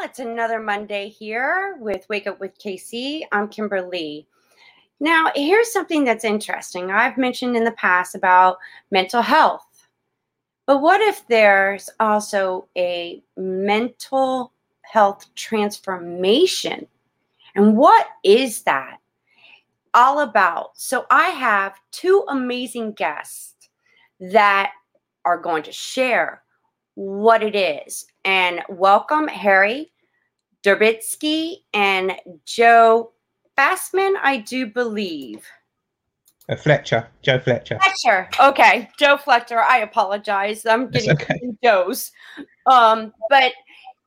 It's another Monday here with Wake Up with KC. I'm Kimberly. Now, here's something that's interesting. I've mentioned in the past about mental health. But what if there's also a mental health transformation? And what is that all about? So, I have two amazing guests that are going to share what it is and welcome Harry Derbitsky and Joe Bassman, I do believe. Uh, Fletcher, Joe Fletcher. Fletcher. Okay, Joe Fletcher. I apologize. I'm getting okay. Joe's. Um, but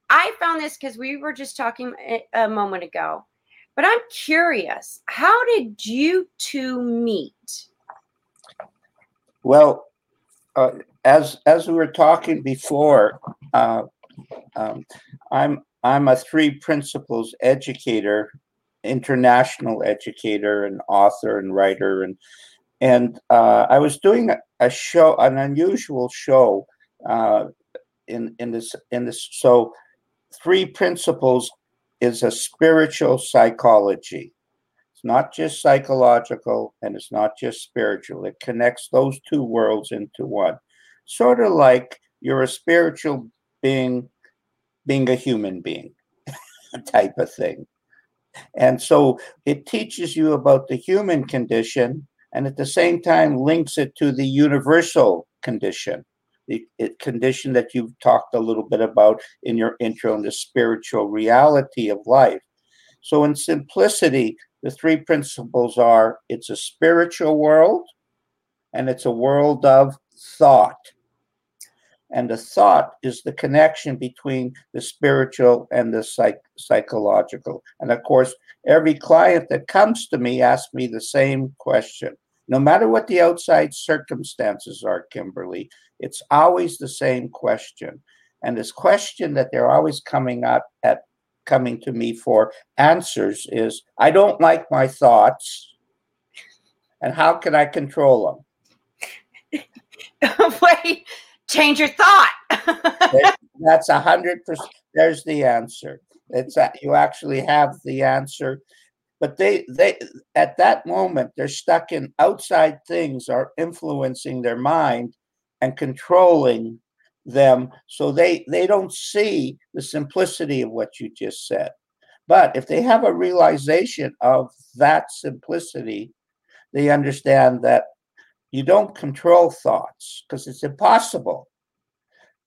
I found this because we were just talking a moment ago. But I'm curious, how did you two meet? Well, uh, as as we were talking before, uh, um, I'm I'm a three principles educator, international educator, and author and writer, and and uh, I was doing a show, an unusual show, uh, in in this in this. So, three principles is a spiritual psychology. It's not just psychological, and it's not just spiritual. It connects those two worlds into one. Sort of like you're a spiritual being being a human being type of thing. And so it teaches you about the human condition and at the same time links it to the universal condition, the condition that you've talked a little bit about in your intro and the spiritual reality of life. So, in simplicity, the three principles are it's a spiritual world and it's a world of thought. And the thought is the connection between the spiritual and the psych- psychological. And of course, every client that comes to me asks me the same question. No matter what the outside circumstances are, Kimberly, it's always the same question. And this question that they're always coming up at coming to me for answers is I don't like my thoughts. And how can I control them? Wait, change your thought. That's a hundred percent. There's the answer. It's that you actually have the answer, but they they at that moment they're stuck in outside things are influencing their mind and controlling them, so they they don't see the simplicity of what you just said. But if they have a realization of that simplicity, they understand that you don't control thoughts because it's impossible.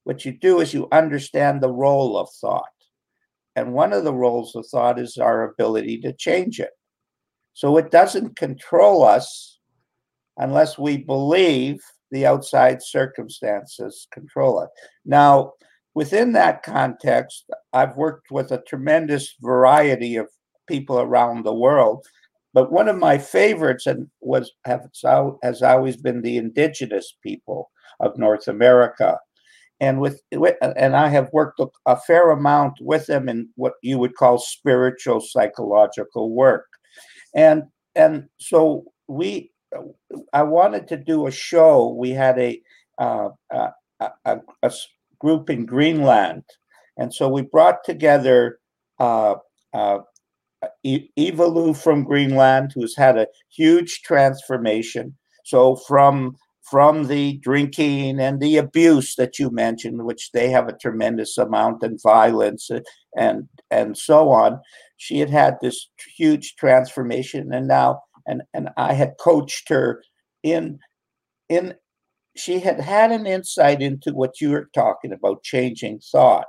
What you do is you understand the role of thought. And one of the roles of thought is our ability to change it. So it doesn't control us unless we believe the outside circumstances control it. Now, within that context, I've worked with a tremendous variety of people around the world but one of my favorites and was have, has always been the indigenous people of North America. And with, and I have worked a fair amount with them in what you would call spiritual psychological work. And and so we I wanted to do a show. We had a uh, a, a, a, group in Greenland, and so we brought together uh, uh, Eva Lou from Greenland, who's had a huge transformation. So from from the drinking and the abuse that you mentioned, which they have a tremendous amount and violence uh, and and so on, she had had this huge transformation, and now and and I had coached her in in she had had an insight into what you were talking about changing thought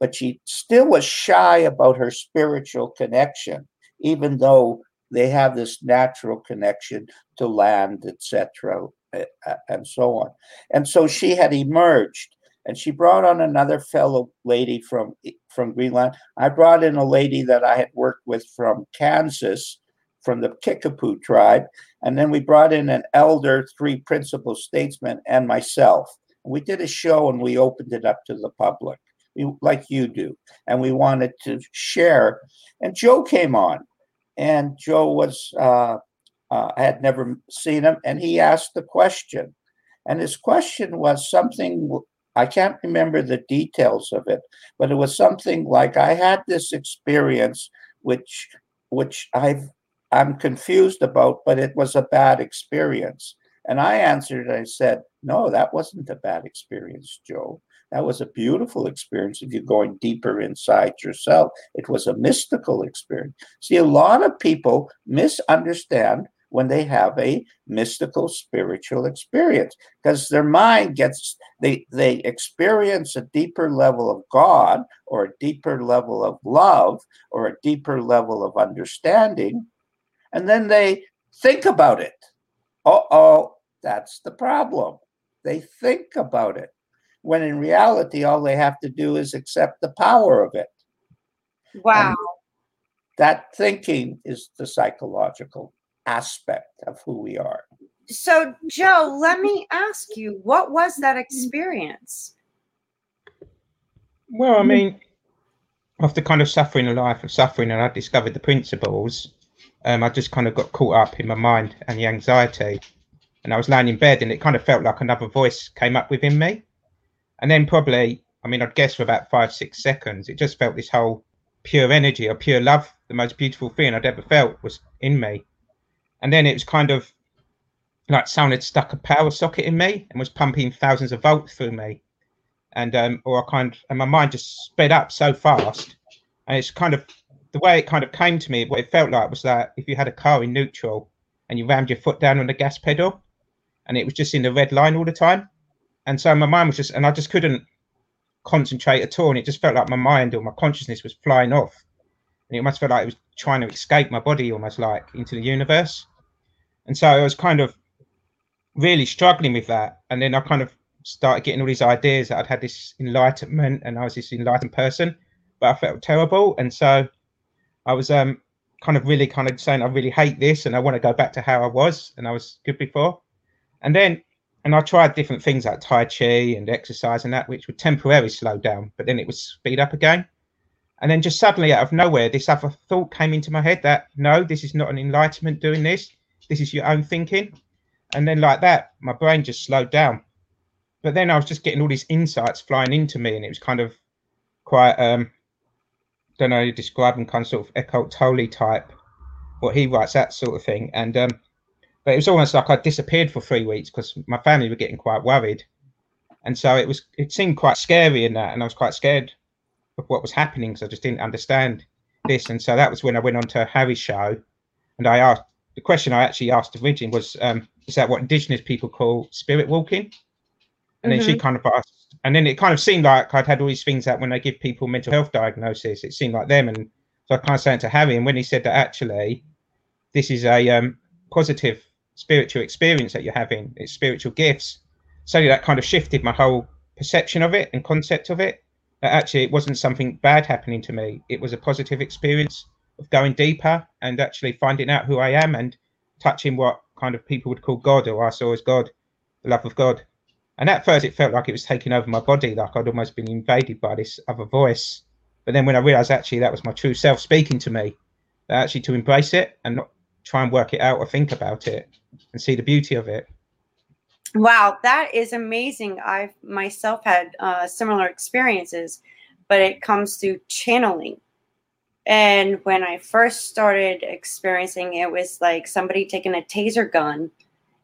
but she still was shy about her spiritual connection, even though they have this natural connection to land, etc., eh, eh, and so on. And so she had emerged. and she brought on another fellow lady from eh, from Greenland. I brought in a lady that I had worked with from Kansas, from the Kickapoo tribe, and then we brought in an elder, three principal statesmen, and myself. We did a show and we opened it up to the public, we, like you do, and we wanted to share. And Joe came on, and Joe was uh, uh, had never seen him, and he asked the question, and his question was something I can't remember the details of it, but it was something like I had this experience which which I've I'm confused about, but it was a bad experience. And I answered, I said, No, that wasn't a bad experience, Joe. That was a beautiful experience if you're going deeper inside yourself. It was a mystical experience. See, a lot of people misunderstand when they have a mystical spiritual experience because their mind gets they they experience a deeper level of god or a deeper level of love or a deeper level of understanding and then they think about it oh that's the problem they think about it when in reality all they have to do is accept the power of it wow and that thinking is the psychological aspect of who we are. So, Joe, let me ask you, what was that experience? Well, I mean, after kind of suffering a life of suffering, and I discovered the principles, um, I just kind of got caught up in my mind and the anxiety. And I was laying in bed, and it kind of felt like another voice came up within me. And then, probably, I mean, I'd guess for about five, six seconds, it just felt this whole pure energy or pure love, the most beautiful thing I'd ever felt was in me. And then it was kind of like someone had stuck a power socket in me and was pumping thousands of volts through me. And um or I kind of, and my mind just sped up so fast. And it's kind of the way it kind of came to me what it felt like was that if you had a car in neutral and you rammed your foot down on the gas pedal and it was just in the red line all the time and so my mind was just and i just couldn't concentrate at all and it just felt like my mind or my consciousness was flying off. And it almost felt like it was trying to escape my body almost like into the universe. And so i was kind of really struggling with that. And then i kind of started getting all these ideas that i'd had this enlightenment and i was this enlightened person but i felt terrible. And so i was um kind of really kind of saying i really hate this and i want to go back to how i was and i was good before. And then and i tried different things like tai chi and exercise and that which would temporarily slow down but then it would speed up again and then just suddenly out of nowhere, this other thought came into my head that no, this is not an enlightenment doing this. This is your own thinking. And then like that, my brain just slowed down. But then I was just getting all these insights flying into me, and it was kind of quite um don't know, describing kind of sort of Eckhart Tolle type, what he writes, that sort of thing. And um but it was almost like I disappeared for three weeks because my family were getting quite worried. And so it was it seemed quite scary in that, and I was quite scared of what was happening because I just didn't understand this. And so that was when I went on to Harry's show, and I asked the question I actually asked originally was, um, "Is that what Indigenous people call spirit walking?" And mm-hmm. then she mm-hmm. kind of asked, and then it kind of seemed like I'd had all these things that when they give people mental health diagnosis, it seemed like them. And so I kind of said to Harry, and when he said that actually, this is a um, positive spiritual experience that you're having, it's spiritual gifts. So that kind of shifted my whole perception of it and concept of it That actually it wasn't something bad happening to me. It was a positive experience of going deeper and actually finding out who I am and touching what kind of people would call God or I saw as God, the love of God. And at first, it felt like it was taking over my body, like I'd almost been invaded by this other voice. But then when I realized actually that was my true self speaking to me, actually to embrace it and not try and work it out or think about it and see the beauty of it. Wow, that is amazing. I've myself had uh, similar experiences, but it comes through channeling. And when I first started experiencing it, was like somebody taking a taser gun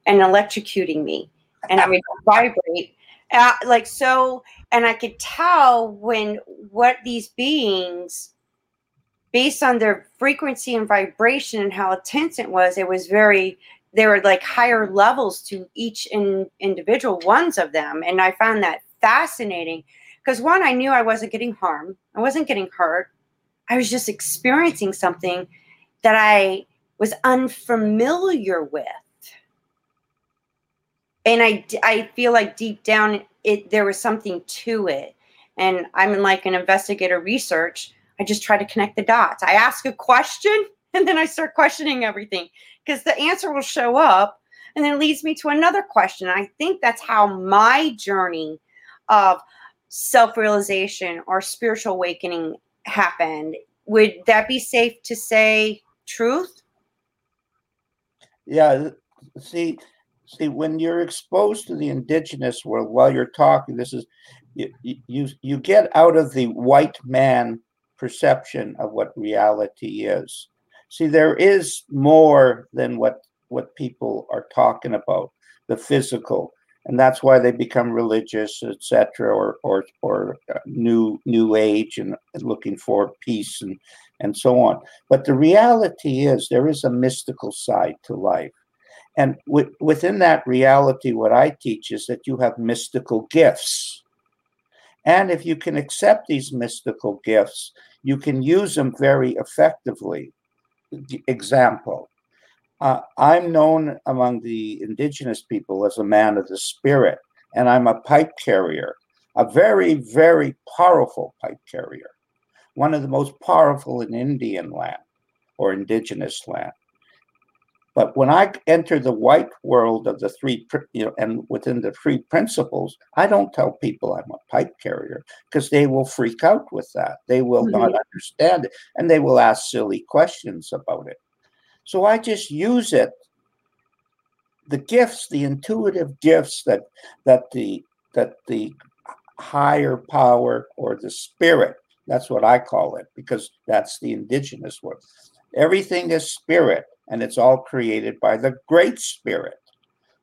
and electrocuting me, and I would vibrate, uh, like so. And I could tell when what these beings, based on their frequency and vibration and how intense it was, it was very there were like higher levels to each in, individual ones of them and i found that fascinating because one i knew i wasn't getting harmed i wasn't getting hurt i was just experiencing something that i was unfamiliar with and i i feel like deep down it there was something to it. And I'm in like an investigator research. I just try to connect the dots. I ask a question and then I start questioning everything because the answer will show up and then leads me to another question. I think that's how my journey of self realization or spiritual awakening happened. Would that be safe to say truth? Yeah. See, see, when you're exposed to the indigenous world while you're talking, this is you you you get out of the white man perception of what reality is. See, there is more than what what people are talking about, the physical, and that's why they become religious, etc., or or or uh, new new age and looking for peace and and so on. But the reality is there is a mystical side to life. And w- within that reality, what I teach is that you have mystical gifts. And if you can accept these mystical gifts, you can use them very effectively. Example uh, I'm known among the indigenous people as a man of the spirit, and I'm a pipe carrier, a very, very powerful pipe carrier, one of the most powerful in Indian land or indigenous land. But when I enter the white world of the three, you know, and within the three principles, I don't tell people I'm a pipe carrier because they will freak out with that. They will mm-hmm. not understand it and they will ask silly questions about it. So I just use it. The gifts, the intuitive gifts that that the that the higher power or the spirit, that's what I call it, because that's the indigenous word. Everything is spirit, and it's all created by the great spirit.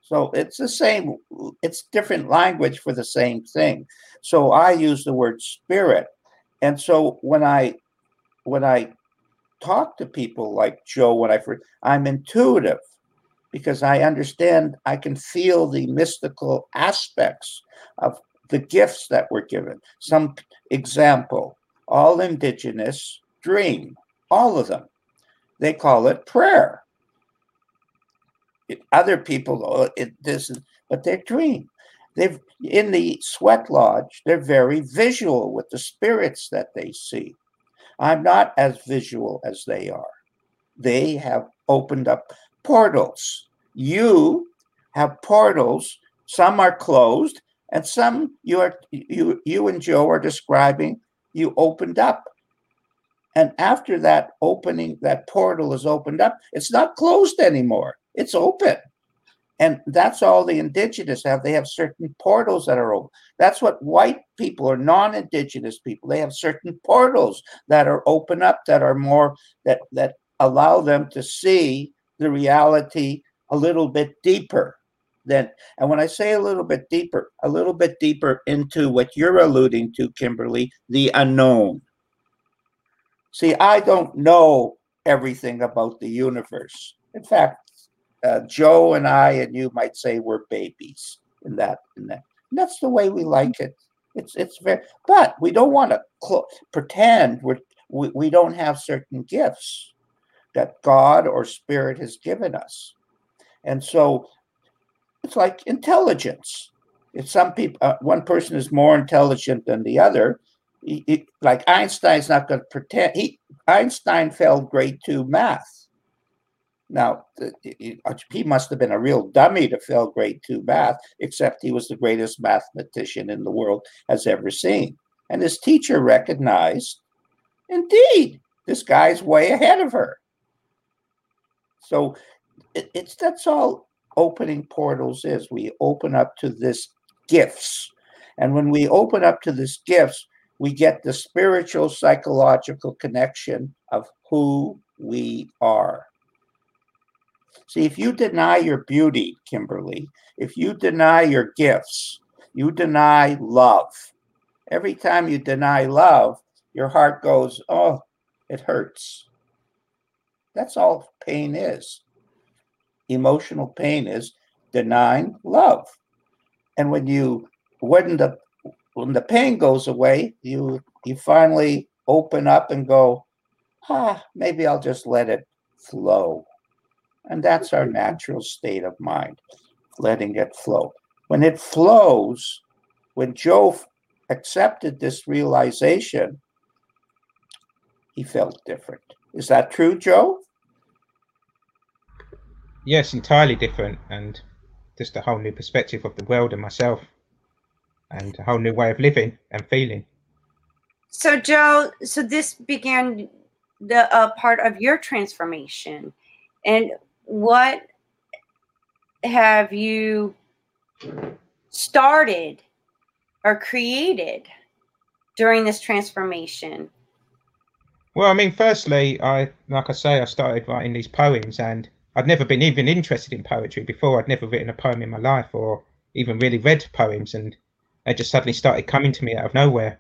So it's the same, it's different language for the same thing. So I use the word spirit. And so when I when I talk to people like Joe when I first, I'm intuitive because I understand, I can feel the mystical aspects of the gifts that were given. Some example, all indigenous dream, all of them. They call it prayer. Other people, oh, it, this is, but they dream. They've in the sweat lodge, they're very visual with the spirits that they see. I'm not as visual as they are. They have opened up portals. You have portals. Some are closed, and some you are you you and Joe are describing you opened up. And after that opening, that portal is opened up, it's not closed anymore. It's open. And that's all the indigenous have. They have certain portals that are open. That's what white people or non-indigenous people, they have certain portals that are open up that are more that that allow them to see the reality a little bit deeper than and when I say a little bit deeper, a little bit deeper into what you're alluding to, Kimberly, the unknown. See, I don't know everything about the universe. In fact, uh, Joe and I and you might say we're babies in that in that. And that's the way we like it. It's it's very, but we don't want to cl- pretend we're, we we don't have certain gifts that God or Spirit has given us, and so it's like intelligence. If some people, uh, one person is more intelligent than the other, like Einstein's not going to pretend. He Einstein failed grade two math now, he must have been a real dummy to fail grade two math, except he was the greatest mathematician in the world has ever seen. And his teacher recognized, indeed, this guy's way ahead of her. So it, it's that's all opening portals is. We open up to this gifts. And when we open up to this gifts, we get the spiritual psychological connection of who we are. See, if you deny your beauty, Kimberly, if you deny your gifts, you deny love. Every time you deny love, your heart goes, oh, it hurts. That's all pain is. Emotional pain is denying love. And when you when the when the pain goes away, you you finally open up and go, ah, maybe I'll just let it flow. And that's our natural state of mind, letting it flow. When it flows, when Joe accepted this realization, he felt different. Is that true, Joe? Yes, entirely different, and just a whole new perspective of the world and myself, and a whole new way of living and feeling. So, Joe, so this began the uh, part of your transformation, and what have you started or created during this transformation? Well, I mean, firstly, I like I say, I started writing these poems, and I'd never been even interested in poetry before. I'd never written a poem in my life, or even really read poems, and they just suddenly started coming to me out of nowhere.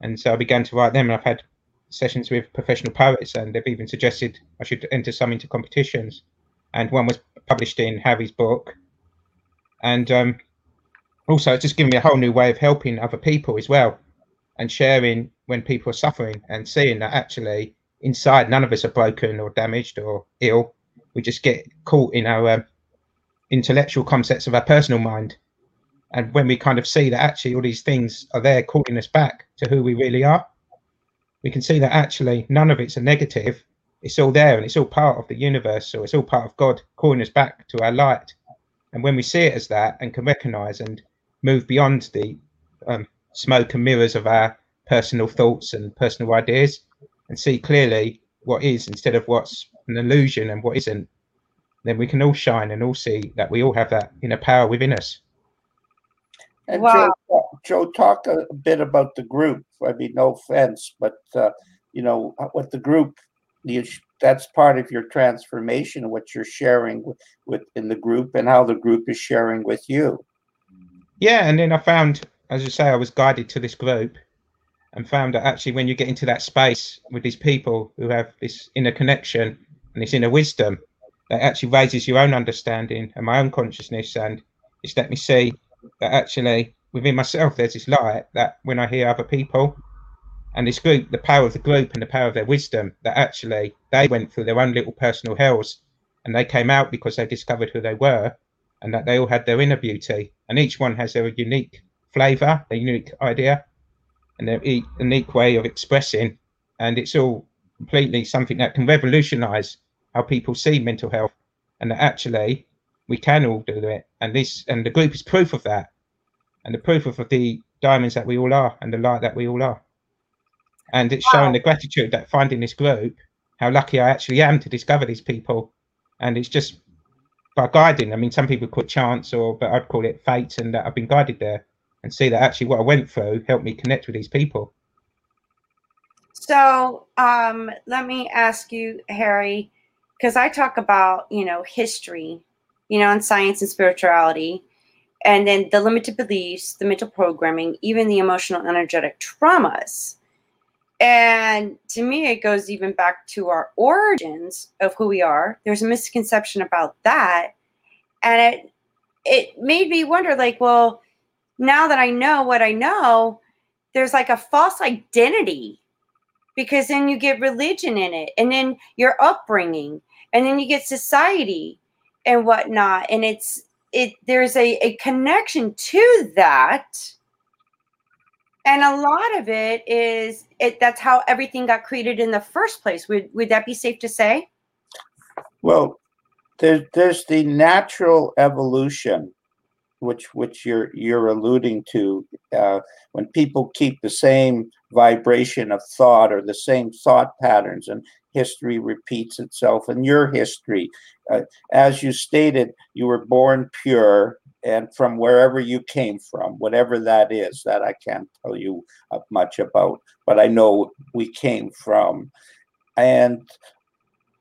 And so I began to write them. And I've had sessions with professional poets, and they've even suggested I should enter some into competitions. And one was published in Harry's book, and um, also it's just given me a whole new way of helping other people as well, and sharing when people are suffering and seeing that actually inside none of us are broken or damaged or ill. We just get caught in our um, intellectual concepts of our personal mind. And when we kind of see that actually all these things are there calling us back to who we really are, we can see that actually none of it's a negative. It's all there and it's all part of the universe. So it's all part of God calling us back to our light. And when we see it as that and can recognize and move beyond the um, smoke and mirrors of our personal thoughts and personal ideas and see clearly what is instead of what's an illusion and what isn't, then we can all shine and all see that we all have that inner power within us. And wow. Joe, Joe, talk a bit about the group. I mean, no offense, but uh, you know what the group. You, that's part of your transformation, what you're sharing with, with in the group, and how the group is sharing with you. Yeah, and then I found, as you say, I was guided to this group, and found that actually when you get into that space with these people who have this inner connection and this inner wisdom that actually raises your own understanding and my own consciousness and it's let me see that actually within myself there's this light that when I hear other people and this group, the power of the group and the power of their wisdom, that actually they went through their own little personal hells and they came out because they discovered who they were and that they all had their inner beauty and each one has their unique flavor, their unique idea and their unique way of expressing. And it's all completely something that can revolutionize how people see mental health and that actually we can all do it. And this and the group is proof of that. And the proof of the diamonds that we all are and the light that we all are. And it's showing the gratitude that finding this group, how lucky I actually am to discover these people. And it's just by guiding. I mean, some people call it chance, or but I'd call it fate, and that I've been guided there and see that actually what I went through helped me connect with these people. So um, let me ask you, Harry, because I talk about you know history, you know, and science and spirituality, and then the limited beliefs, the mental programming, even the emotional energetic traumas. And to me, it goes even back to our origins of who we are. There's a misconception about that. And it it made me wonder, like, well, now that I know what I know, there's like a false identity because then you get religion in it and then your upbringing and then you get society and whatnot. And it's, it, there's a, a connection to that. And a lot of it is it that's how everything got created in the first place. Would would that be safe to say? Well, there's there's the natural evolution which which you're you're alluding to uh, when people keep the same vibration of thought or the same thought patterns and history repeats itself in your history. Uh, as you stated you were born pure and from wherever you came from whatever that is that i can't tell you uh, much about but i know we came from. And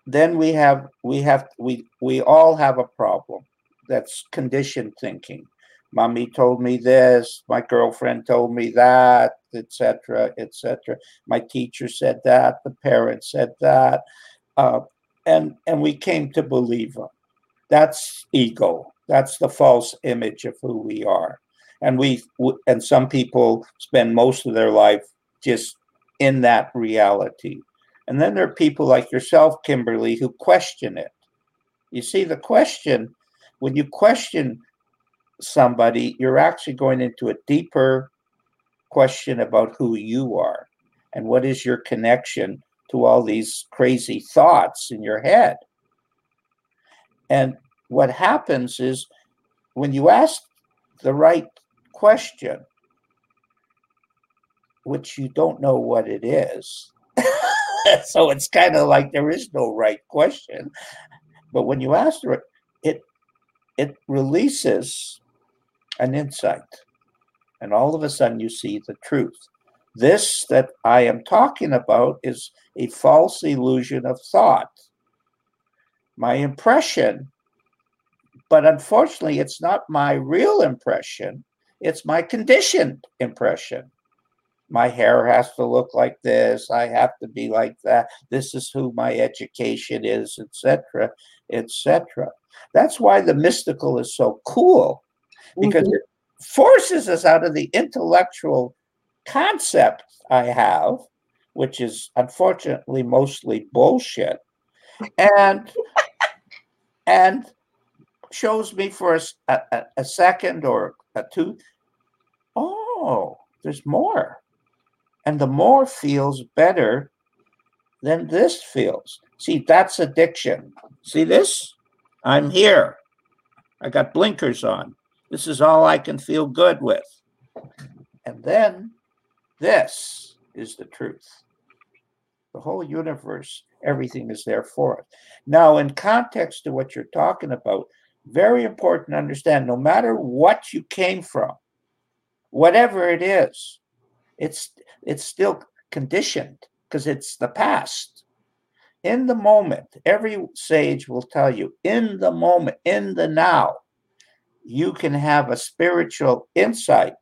then we have we have we we all have a problem that's conditioned thinking mommy told me this my girlfriend told me that etc etc my teacher said that the parents said that uh, and and we came to believe them that's ego. That's the false image of who we are. And we and some people spend most of their life just in that reality. And then there are people like yourself kimberly who question it. You see the question when you question somebody, you're actually going into a deeper question about who you are and what is your connection to all these crazy thoughts in your head. And what happens is when you ask the right question, which you don't know what it is. so it's kind of like there is no right question. But when you ask it, it it releases an insight. And all of a sudden you see the truth. This that I am talking about is a false illusion of thought. My impression, but unfortunately, it's not my real impression, it's my conditioned impression. My hair has to look like this, I have to be like that, this is who my education is, etc., etc. That's why the mystical is so cool because mm-hmm. it forces us out of the intellectual concept I have, which is unfortunately mostly bullshit, and and shows me for a, a, a second or a two. Oh, there's more, and the more feels better than this feels. See, that's addiction. See this? I'm here. I got blinkers on. This is all I can feel good with. And then this is the truth. The whole universe, everything is there for it. Now, in context to what you're talking about, very important to understand no matter what you came from, whatever it is, it's it's still conditioned because it's the past. In the moment, every sage will tell you, in the moment, in the now, you can have a spiritual insight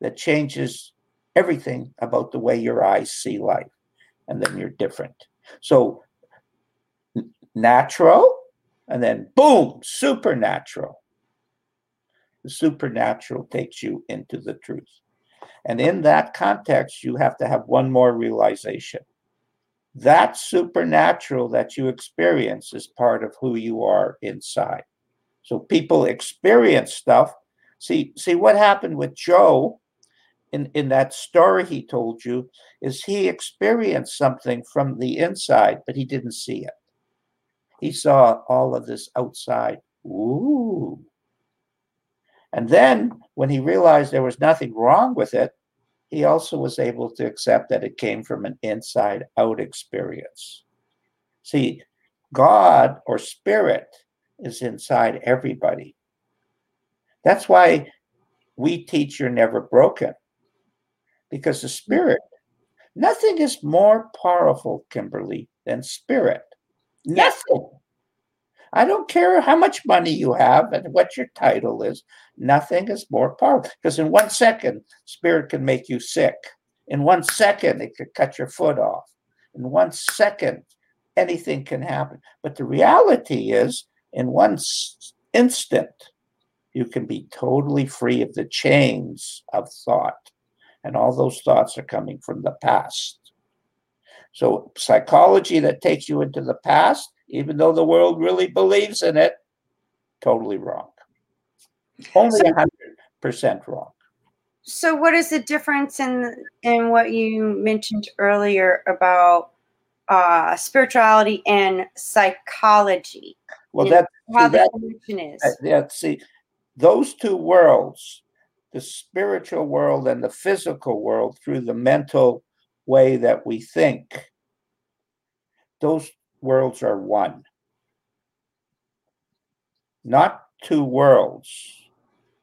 that changes everything about the way your eyes see life. And then you're different. So, natural, and then boom, supernatural. The supernatural takes you into the truth. And in that context, you have to have one more realization. That supernatural that you experience is part of who you are inside. So people experience stuff. See, see what happened with Joe in, in that story he told you is he experienced something from the inside, but he didn't see it. He saw all of this outside. Ooh. And then when he realized there was nothing wrong with it, he also was able to accept that it came from an inside out experience. See, God or spirit is inside everybody. That's why we teach you're never broken because the spirit, nothing is more powerful, Kimberly, than spirit. Nothing. I don't care how much money you have and what your title is. Nothing is more powerful because in one second, spirit can make you sick. In one second, it could cut your foot off. In one second, anything can happen. But the reality is, in one instant, you can be totally free of the chains of thought. And all those thoughts are coming from the past. So, psychology that takes you into the past, even though the world really believes in it, totally wrong. Only a 100% wrong. So, what is the difference in in what you mentioned earlier about uh, spirituality and psychology? Well, that's how see, the that, connection is. yeah, see, those two worlds the spiritual world and the physical world through the mental way that we think, those worlds are one. Not two worlds,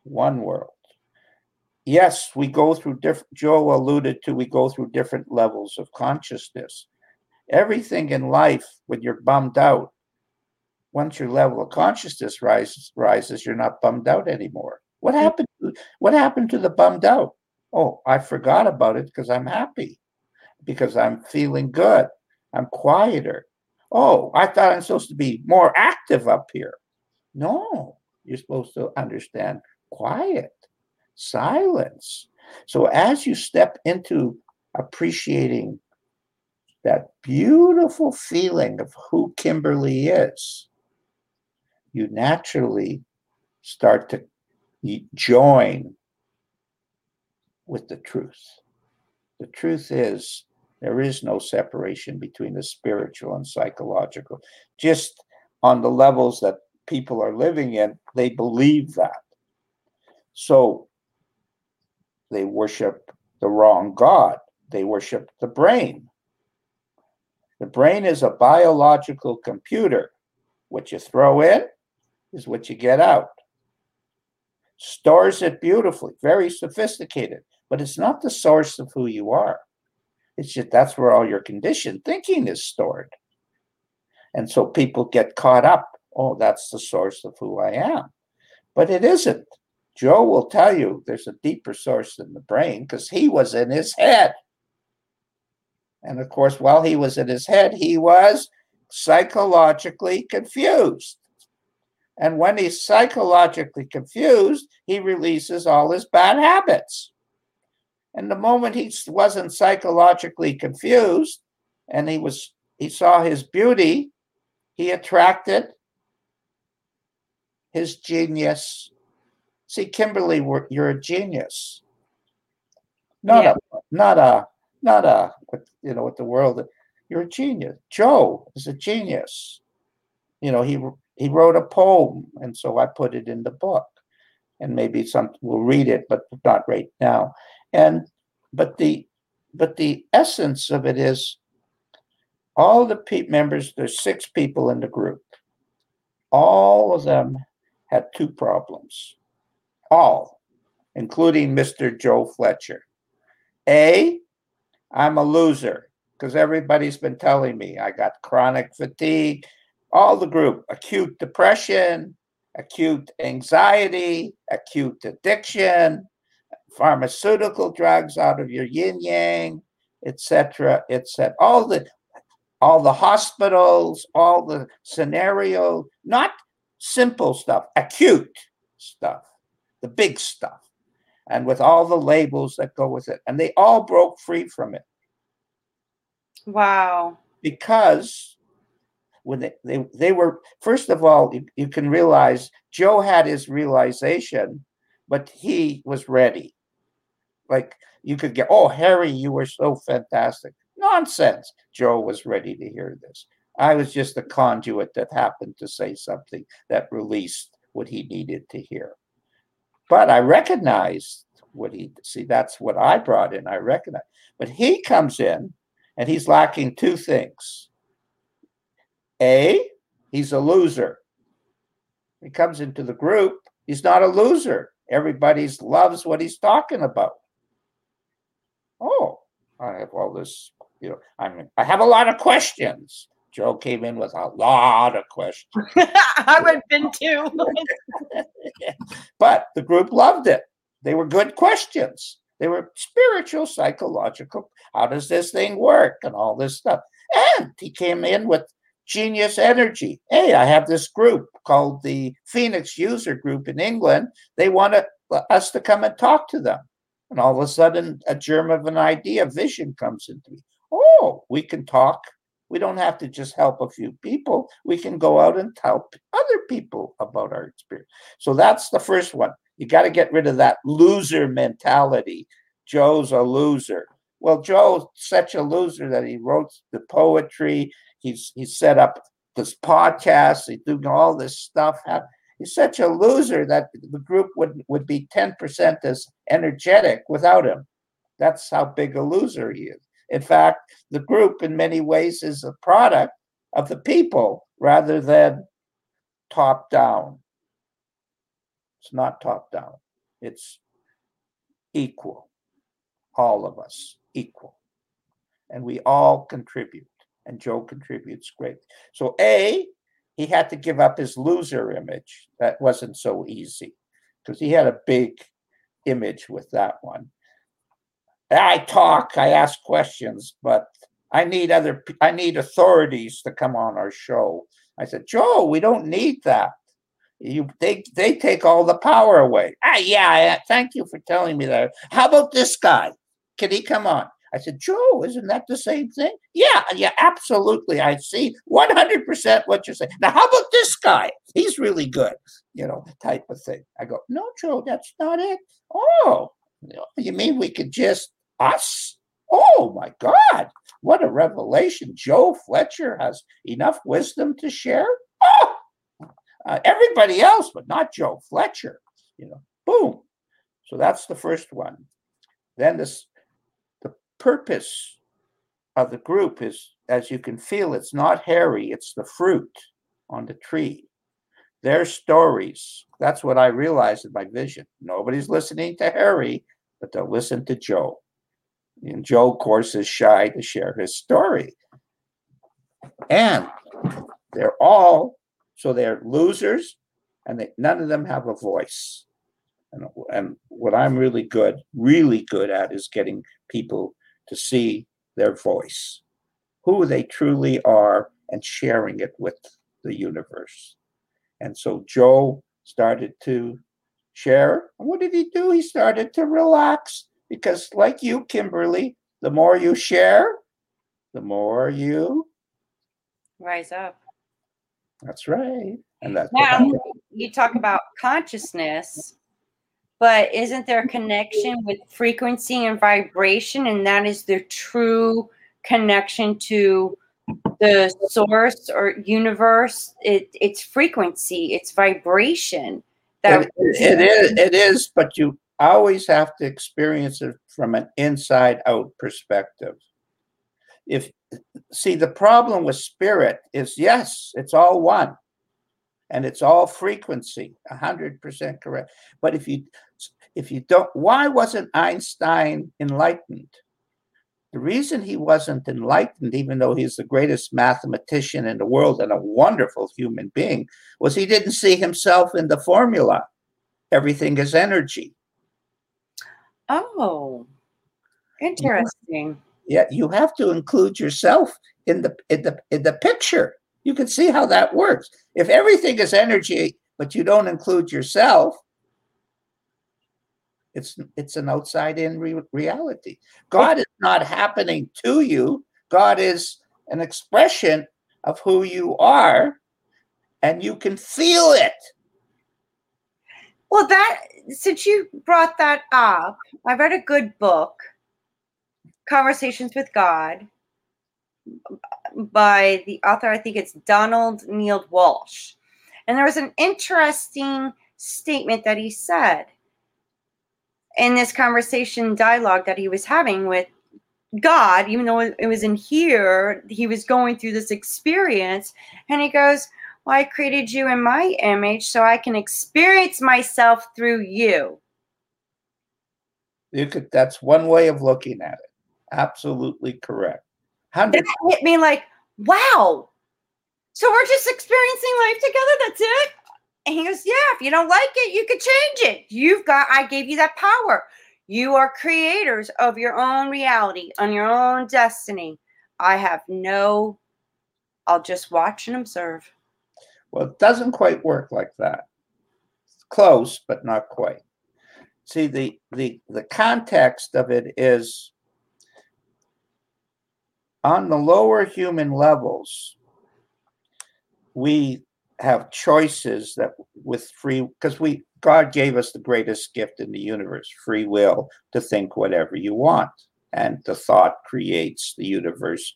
one world. Yes, we go through different, Joe alluded to, we go through different levels of consciousness. Everything in life, when you're bummed out, once your level of consciousness rises, rises, you're not bummed out anymore. What mm. happened? To, what happened to the bummed out? Oh, I forgot about it because I'm happy, because I'm feeling good. I'm quieter. Oh, I thought I'm supposed to be more active up here. No, you're supposed to understand quiet, silence. So as you step into appreciating that beautiful feeling of who Kimberly is, you naturally start to join with the truth. The truth is, there is no separation between the spiritual and psychological. Just on the levels that people are living in, they believe that. So they worship the wrong God. They worship the brain. The brain is a biological computer. What you throw in is what you get out. Stores it beautifully, very sophisticated, but it's not the source of who you are. It's just that's where all your conditioned thinking is stored. And so people get caught up. Oh, that's the source of who I am. But it isn't. Joe will tell you there's a deeper source than the brain because he was in his head. And of course, while he was in his head, he was psychologically confused. And when he's psychologically confused, he releases all his bad habits. And the moment he wasn't psychologically confused and he was he saw his beauty, he attracted his genius. See, Kimberly, you're a genius. Not yeah. a not a not a you know with the world you're a genius. Joe is a genius. You know, he he wrote a poem, and so I put it in the book. And maybe some will read it, but not right now and but the but the essence of it is all the pe- members there's six people in the group all of them had two problems all including mr joe fletcher a i'm a loser because everybody's been telling me i got chronic fatigue all the group acute depression acute anxiety acute addiction pharmaceutical drugs out of your yin yang, etc., etc. All the all the hospitals, all the scenario, not simple stuff, acute stuff, the big stuff, and with all the labels that go with it. And they all broke free from it. Wow. Because when they, they, they were, first of all, you, you can realize Joe had his realization, but he was ready like you could get, oh, Harry, you were so fantastic. Nonsense. Joe was ready to hear this. I was just a conduit that happened to say something that released what he needed to hear. But I recognized what he see. That's what I brought in. I recognize. But he comes in and he's lacking two things. A, he's a loser. He comes into the group. He's not a loser. Everybody loves what he's talking about oh, I have all this, you know, I mean, I have a lot of questions. Joe came in with a lot of questions. I would have been too. but the group loved it. They were good questions. They were spiritual, psychological. How does this thing work? And all this stuff. And he came in with genius energy. Hey, I have this group called the Phoenix User Group in England. They want us to come and talk to them. And all of a sudden, a germ of an idea, vision comes into me. Oh, we can talk. We don't have to just help a few people. We can go out and help other people about our experience. So that's the first one. You got to get rid of that loser mentality. Joe's a loser. Well, Joe's such a loser that he wrote the poetry. He's he set up this podcast. He's doing all this stuff he's such a loser that the group would, would be 10% as energetic without him. That's how big a loser he is. In fact, the group in many ways is a product of the people rather than top down. It's not top down, it's equal. All of us equal. And we all contribute. And Joe contributes great. So, A, he had to give up his loser image. That wasn't so easy because he had a big image with that one. I talk, I ask questions, but I need other I need authorities to come on our show. I said, Joe, we don't need that. You they they take all the power away. Ah, yeah, thank you for telling me that. How about this guy? Can he come on? I said, Joe, isn't that the same thing? Yeah, yeah, absolutely. I see 100% what you're saying. Now, how about this guy? He's really good, you know, type of thing. I go, no, Joe, that's not it. Oh, you mean we could just us? Oh my God, what a revelation. Joe Fletcher has enough wisdom to share. Oh, uh, everybody else, but not Joe Fletcher, you know, boom. So that's the first one. Then this, the purpose of the group is, as you can feel, it's not Harry, it's the fruit on the tree. Their stories. That's what I realized in my vision. Nobody's listening to Harry, but they'll listen to Joe. And Joe, of course, is shy to share his story. And they're all, so they're losers, and they, none of them have a voice. And, and what I'm really good, really good at is getting people to see their voice, who they truly are, and sharing it with the universe. And so Joe started to share. What did he do? He started to relax because, like you, Kimberly, the more you share, the more you rise up. That's right. And that's now you talk about consciousness, but isn't there a connection with frequency and vibration? And that is the true connection to the source or universe. It, it's frequency, it's vibration. That it, it is, it is, but you always have to experience it from an inside out perspective. If see the problem with spirit is yes, it's all one and it's all frequency, 100% correct. But if you if you don't why wasn't Einstein enlightened? The reason he wasn't enlightened, even though he's the greatest mathematician in the world and a wonderful human being, was he didn't see himself in the formula. Everything is energy. Oh, interesting. Yeah, you have to include yourself in the in the in the picture. You can see how that works. If everything is energy, but you don't include yourself, it's it's an outside in re- reality. God is not happening to you. God is an expression of who you are, and you can feel it. Well, that since you brought that up, I read a good book, Conversations with God, by the author, I think it's Donald Neale Walsch. And there was an interesting statement that he said in this conversation dialogue that he was having with God, even though it was in here, he was going through this experience. And he goes, well, I created you in my image so I can experience myself through you. You could that's one way of looking at it. Absolutely correct. 100 that hit me like, wow. So we're just experiencing life together. That's it. And he goes, Yeah, if you don't like it, you could change it. You've got, I gave you that power. You are creators of your own reality, on your own destiny. I have no, I'll just watch and observe. Well, it doesn't quite work like that. It's close, but not quite. See, the the the context of it is on the lower human levels, we have choices that with free because we God gave us the greatest gift in the universe, free will to think whatever you want. And the thought creates the universe,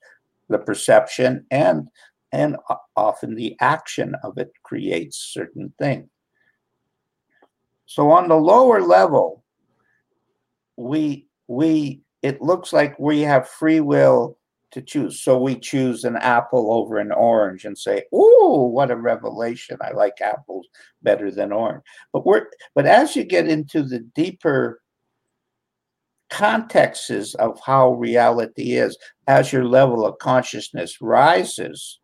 the perception, and and often the action of it creates certain things. So on the lower level, we we it looks like we have free will to choose. So we choose an apple over an orange and say, "Oh, what a revelation! I like apples better than orange." But we're but as you get into the deeper contexts of how reality is, as your level of consciousness rises,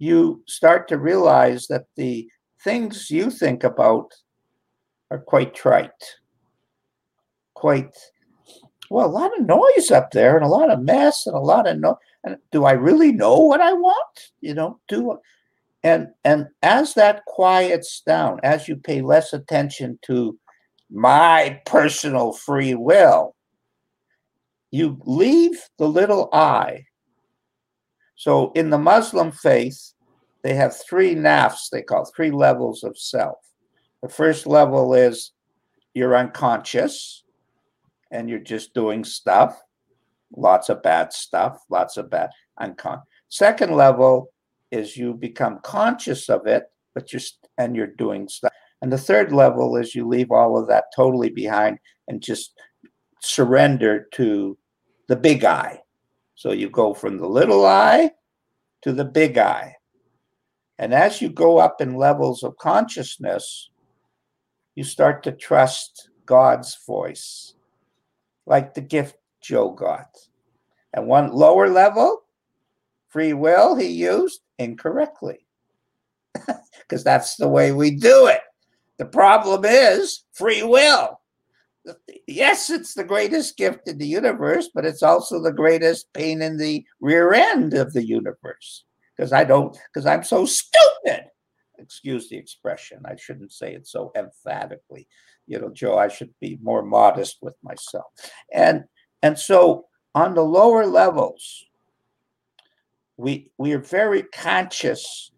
you start to realize that the things you think about are quite trite, quite well, a lot of noise up there and a lot of mess and a lot of no. And do I really know what I want? You know, do and and as that quiets down, as you pay less attention to my personal free will, you leave the little I. So in the Muslim faith, they have three nafs, they call three levels of self. The first level is you're unconscious and you're just doing stuff, lots of bad stuff, lots of bad unconscious. Second level is you become conscious of it, but you're and you're doing stuff. And the third level is you leave all of that totally behind and just surrender to the big I. So you go from the little I to the big I. And as you go up in levels of consciousness, you start to trust God's voice, like the gift Joe got. And one lower level, free will, he used incorrectly. Because that's the way we do it. The problem is free will. Yes, it's the greatest gift in the universe, but it's also the greatest pain in the rear end of the universe because I don't, because I'm so stupid. Excuse the expression. I shouldn't say it so emphatically. You know, Joe, I should be more modest with myself. And and so on the lower levels, we we are very conscious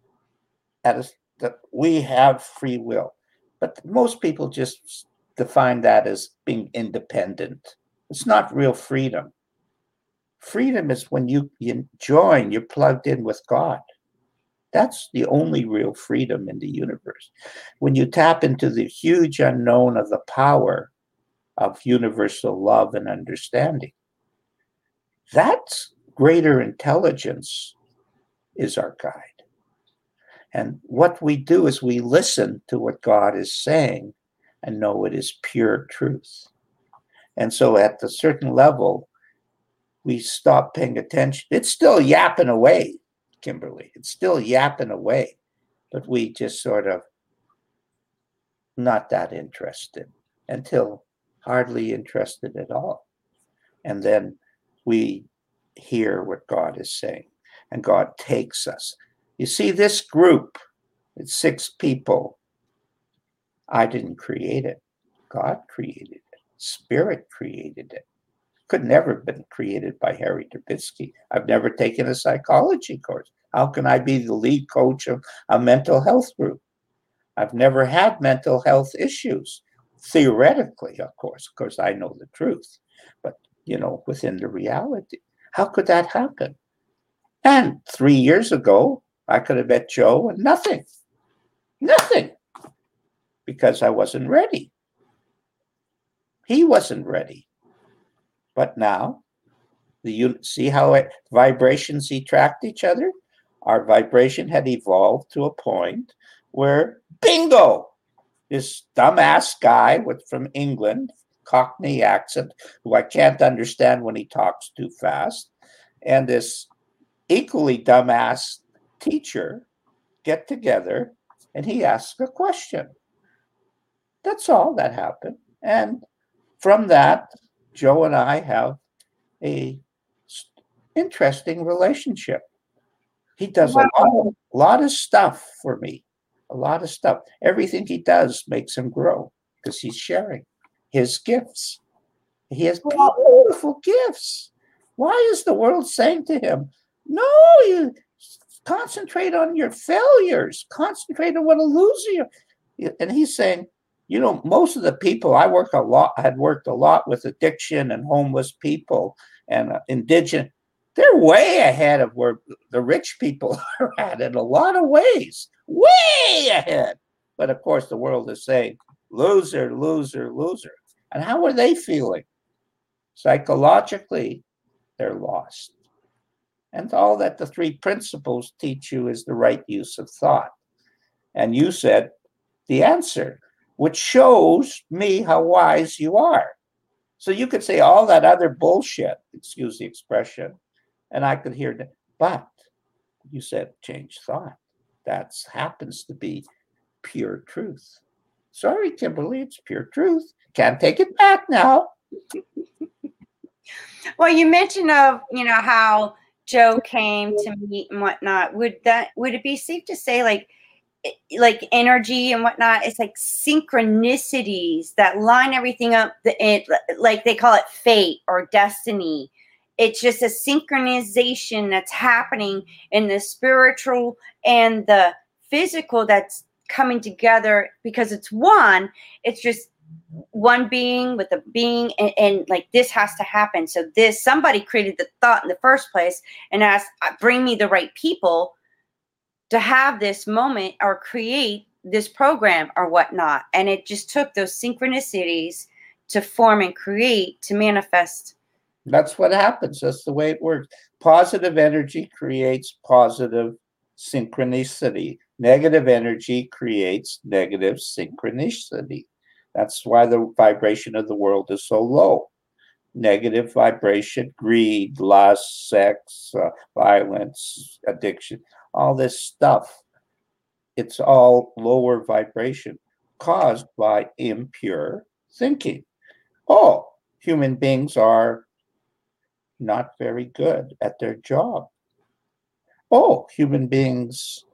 at that we have free will. But most people just define that as being independent. It's not real freedom. Freedom is when you, you join, you're plugged in with God. That's the only real freedom in the universe. When you tap into the huge unknown of the power of universal love and understanding, that's greater intelligence is our guide. And what we do is we listen to what God is saying and know it is pure truth. And so at a certain level, we stop paying attention. It's still yapping away, Kimberly. It's still yapping away, but we just sort of not that interested until hardly interested at all. And then we hear what God is saying, and God takes us. You see, this group, it's six people. I didn't create it, God created it, Spirit created it could never have been created by Harry Dubinsky. I've never taken a psychology course. How can I be the lead coach of a mental health group? I've never had mental health issues. Theoretically, of course, of course, I know the truth, but you know, within the reality, how could that happen? And three years ago, I could have met Joe and nothing, nothing, because I wasn't ready. He wasn't ready. But now, the you see how it, vibrations attract each other? Our vibration had evolved to a point where, bingo, this dumbass guy with from England, Cockney accent, who I can't understand when he talks too fast, and this equally dumbass teacher get together and he asks a question. That's all that happened. And from that, Joe and I have a interesting relationship. He does wow. a lot, of, lot of stuff for me, a lot of stuff. Everything he does makes him grow because he's sharing his gifts. He has beautiful gifts. Why is the world saying to him, "No, you concentrate on your failures, concentrate on what a loser you." And he's saying, you know, most of the people I work a lot, had worked a lot with addiction and homeless people and uh, indigenous. They're way ahead of where the rich people are at in a lot of ways, way ahead. But of course, the world is saying loser, loser, loser. And how are they feeling? Psychologically, they're lost. And all that the three principles teach you is the right use of thought. And you said the answer which shows me how wise you are. So you could say all that other bullshit, excuse the expression, and I could hear that. But you said change thought. That happens to be pure truth. Sorry, Kimberly, it's pure truth. Can't take it back now. well, you mentioned of you know how Joe came to meet and whatnot. Would that would it be safe to say like like energy and whatnot. It's like synchronicities that line everything up. The, it, like they call it fate or destiny. It's just a synchronization that's happening in the spiritual and the physical that's coming together because it's one. It's just one being with a being and, and, like this has to happen so this somebody created the thought in the first place and asked uh, bring me the right people to have this moment or create this program or whatnot. And it just took those synchronicities to form and create to manifest. That's what happens. That's the way it works. Positive energy creates positive synchronicity. Negative energy creates negative synchronicity. That's why the vibration of the world is so low. Negative vibration, greed, lust, sex, uh, violence, addiction all this stuff. It's all lower vibration caused by impure thinking. Oh, human beings are not very good at their job. Oh, human beings,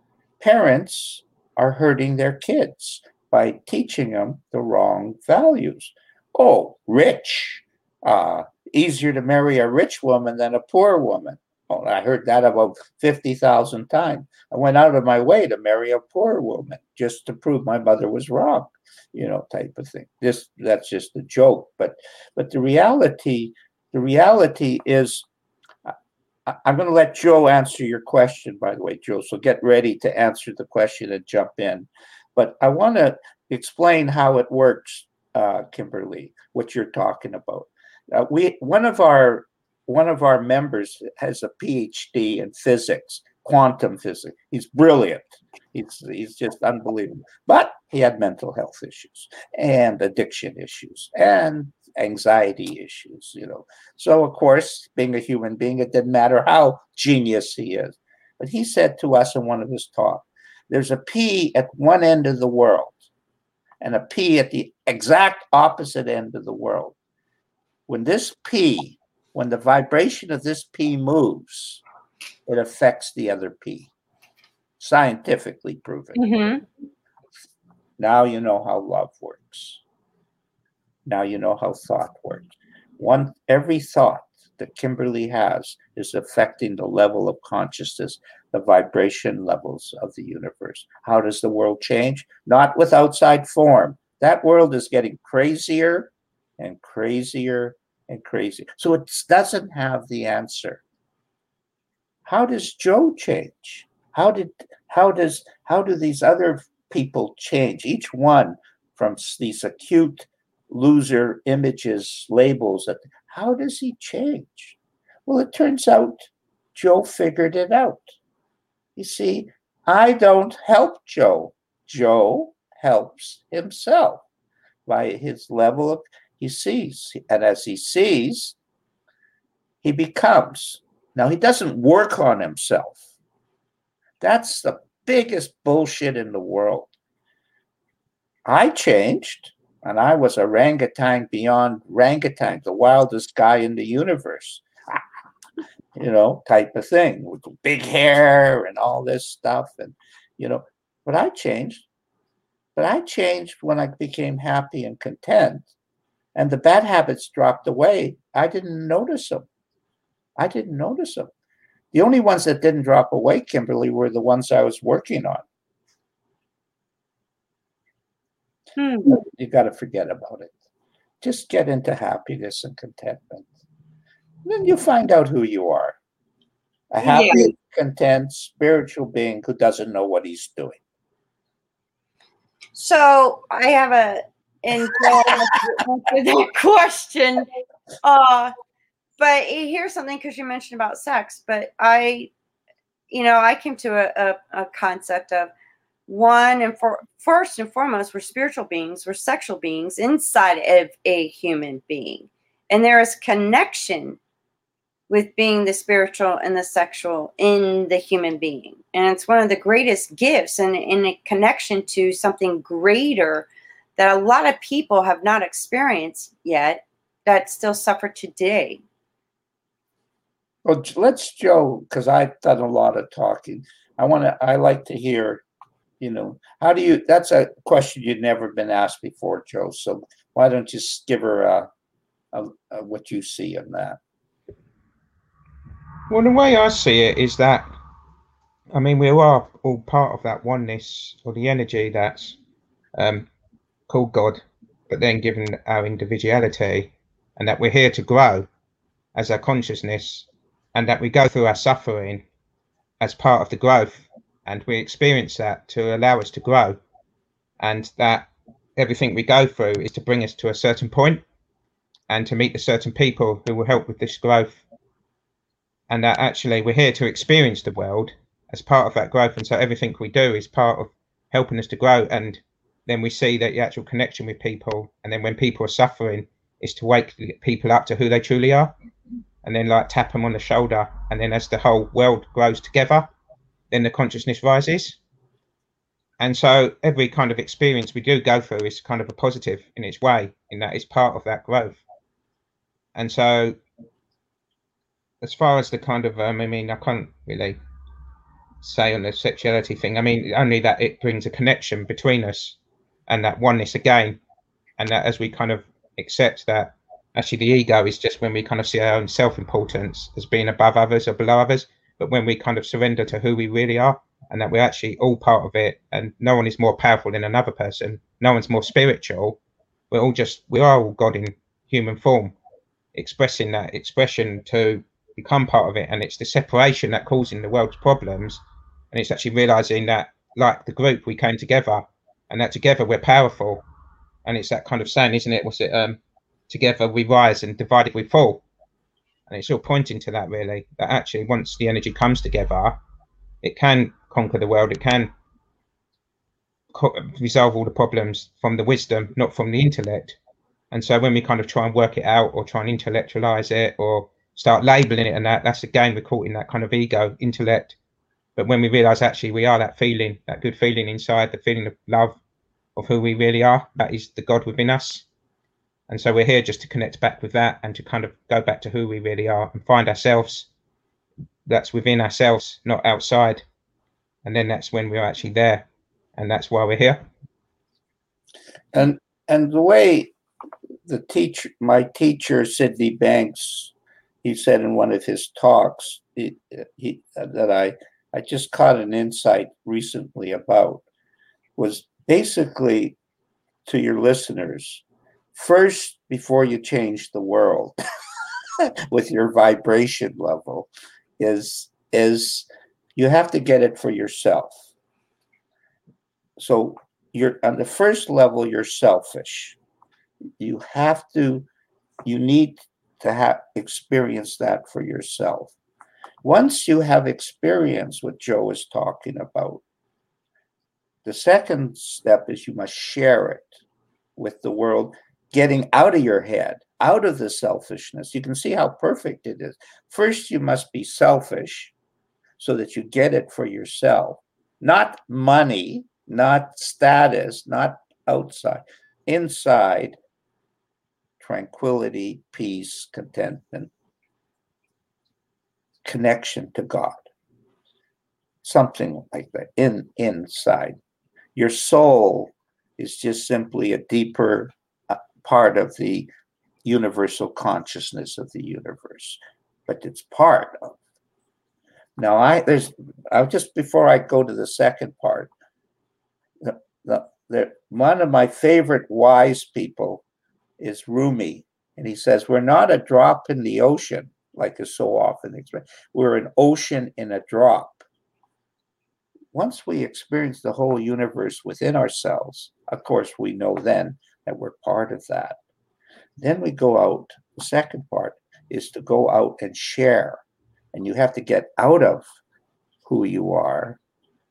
parents are hurting their kids by teaching them the wrong values. Oh, rich, uh, easier to marry a rich woman than a poor woman. Oh, I heard that about 50,000 times. I went out of my way to marry a poor woman just to prove my mother was wrong, you know, type of thing. This that's just a joke, but but the reality the reality is I'm going to let Joe answer your question by the way, Joe. So get ready to answer the question and jump in. But I want to explain how it works, uh, Kimberly, what you're talking about. Uh, we one of our one of our members has a PhD in physics, quantum physics. He's brilliant. He's he's just unbelievable. But he had mental health issues and addiction issues and anxiety issues, you know. So of course, being a human being, it didn't matter how genius he is. But he said to us in one of his talks, there's a P at one end of the world and a P at the exact opposite end of the world. When this P when the vibration of this P moves, it affects the other P. Scientifically proven. Mm-hmm. Now you know how love works. Now you know how thought works. One every thought that Kimberly has is affecting the level of consciousness, the vibration levels of the universe. How does the world change? Not with outside form. That world is getting crazier and crazier and crazy. So it doesn't have the answer. How does Joe change? How did how does how do these other people change? Each one from these acute loser images, labels. That, How does he change? Well, it turns out Joe figured it out. You see, I don't help Joe. Joe helps himself by his level of he sees. And as he sees, he becomes. Now, he doesn't work on himself. That's the biggest bullshit in the world. I changed, and I was a orangutan beyond orangutan, the wildest guy in the universe, you know, type of thing with big hair and all this stuff. And, you know, but I changed. But I changed when I became happy and content and the bad habits dropped away, I didn't notice them. I didn't notice them. The only ones that didn't drop away, Kimberly, were the ones I was working on. Hmm. You got to forget about it. Just get into happiness and contentment. And then you find out who you are a happy, yeah. content, spiritual being who doesn't know what he's doing. So I have a and answer that question. Uh, but here's something because you mentioned about sex, but I, you know, I came to a, a, a concept of one and for first and foremost, we're spiritual beings, we're sexual beings inside of a human being, and there is connection with being the spiritual and the sexual in the human being. And it's one of the greatest gifts and in a connection to something greater that a lot of people have not experienced yet that still suffer today. Well, let's Joe, because I've done a lot of talking. I want to. I like to hear you know, how do you? That's a question you've never been asked before, Joe. So why don't you give her a, a, a what you see in that? Well, the way I see it is that, I mean, we are all part of that oneness or the energy that's um, called God, but then given our individuality, and that we're here to grow as our consciousness, and that we go through our suffering as part of the growth, and we experience that to allow us to grow, and that everything we go through is to bring us to a certain point and to meet the certain people who will help with this growth and that actually we're here to experience the world as part of that growth and so everything we do is part of helping us to grow and then we see that the actual connection with people and then when people are suffering is to wake people up to who they truly are and then like tap them on the shoulder and then as the whole world grows together then the consciousness rises and so every kind of experience we do go through is kind of a positive in its way in that it's part of that growth and so as far as the kind of um, I mean, I can't really say on the sexuality thing. I mean, only that it brings a connection between us and that oneness again, and that as we kind of accept that actually the ego is just when we kind of see our own self-importance as being above others or below others, but when we kind of surrender to who we really are and that we're actually all part of it and no one is more powerful than another person, no one's more spiritual. We're all just we are all God in human form, expressing that expression to become part of it and it's the separation that causing the world's problems and it's actually realizing that like the group we came together and that together we're powerful. And it's that kind of saying isn't it? What's it um together we rise and divided we fall. And it's all pointing to that really that actually once the energy comes together it can conquer the world. It can co- resolve all the problems from the wisdom not from the intellect. And so when we kind of try and work it out or try and intellectualize it or start labeling it and that that's again we're caught in that kind of ego intellect but when we realize actually we are that feeling that good feeling inside the feeling of love of who we really are that is the god within us. And so we're here just to connect back with that and to kind of go back to who we really are and find ourselves that's within ourselves not outside. And then that's when we're actually there. And that's why we're here. And and the way the teacher my teacher sydney banks he said in one of his talks he, he, that I, I just caught an insight recently about was basically to your listeners first before you change the world with your vibration level is is you have to get it for yourself so you're on the first level you're selfish you have to you need to have experience that for yourself. Once you have experienced what Joe is talking about, the second step is you must share it with the world, getting out of your head, out of the selfishness. You can see how perfect it is. First, you must be selfish so that you get it for yourself, not money, not status, not outside, inside tranquility, peace, contentment, connection to God. Something like that in inside. Your soul is just simply a deeper uh, part of the universal consciousness of the universe, but it's part of. Now, I there's I just before I go to the second part, the, the, the one of my favorite wise people is Rumi. And he says, We're not a drop in the ocean, like is so often. We're an ocean in a drop. Once we experience the whole universe within ourselves, of course, we know then that we're part of that. Then we go out. The second part is to go out and share. And you have to get out of who you are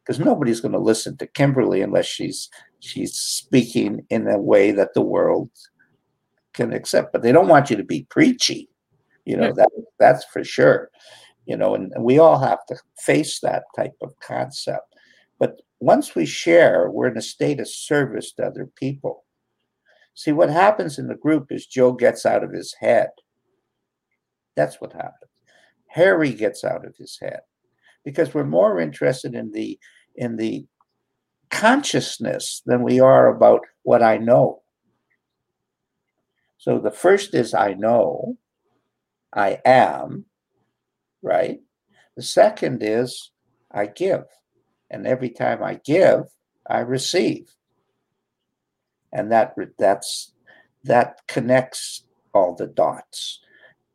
because mm-hmm. nobody's going to listen to Kimberly unless she's she's speaking in a way that the world can accept, but they don't want you to be preachy. You know, that that's for sure. You know, and, and we all have to face that type of concept. But once we share, we're in a state of service to other people. See, what happens in the group is Joe gets out of his head. That's what happens. Harry gets out of his head because we're more interested in the in the consciousness than we are about what I know. So the first is I know, I am, right? The second is I give. And every time I give, I receive. And that that's that connects all the dots.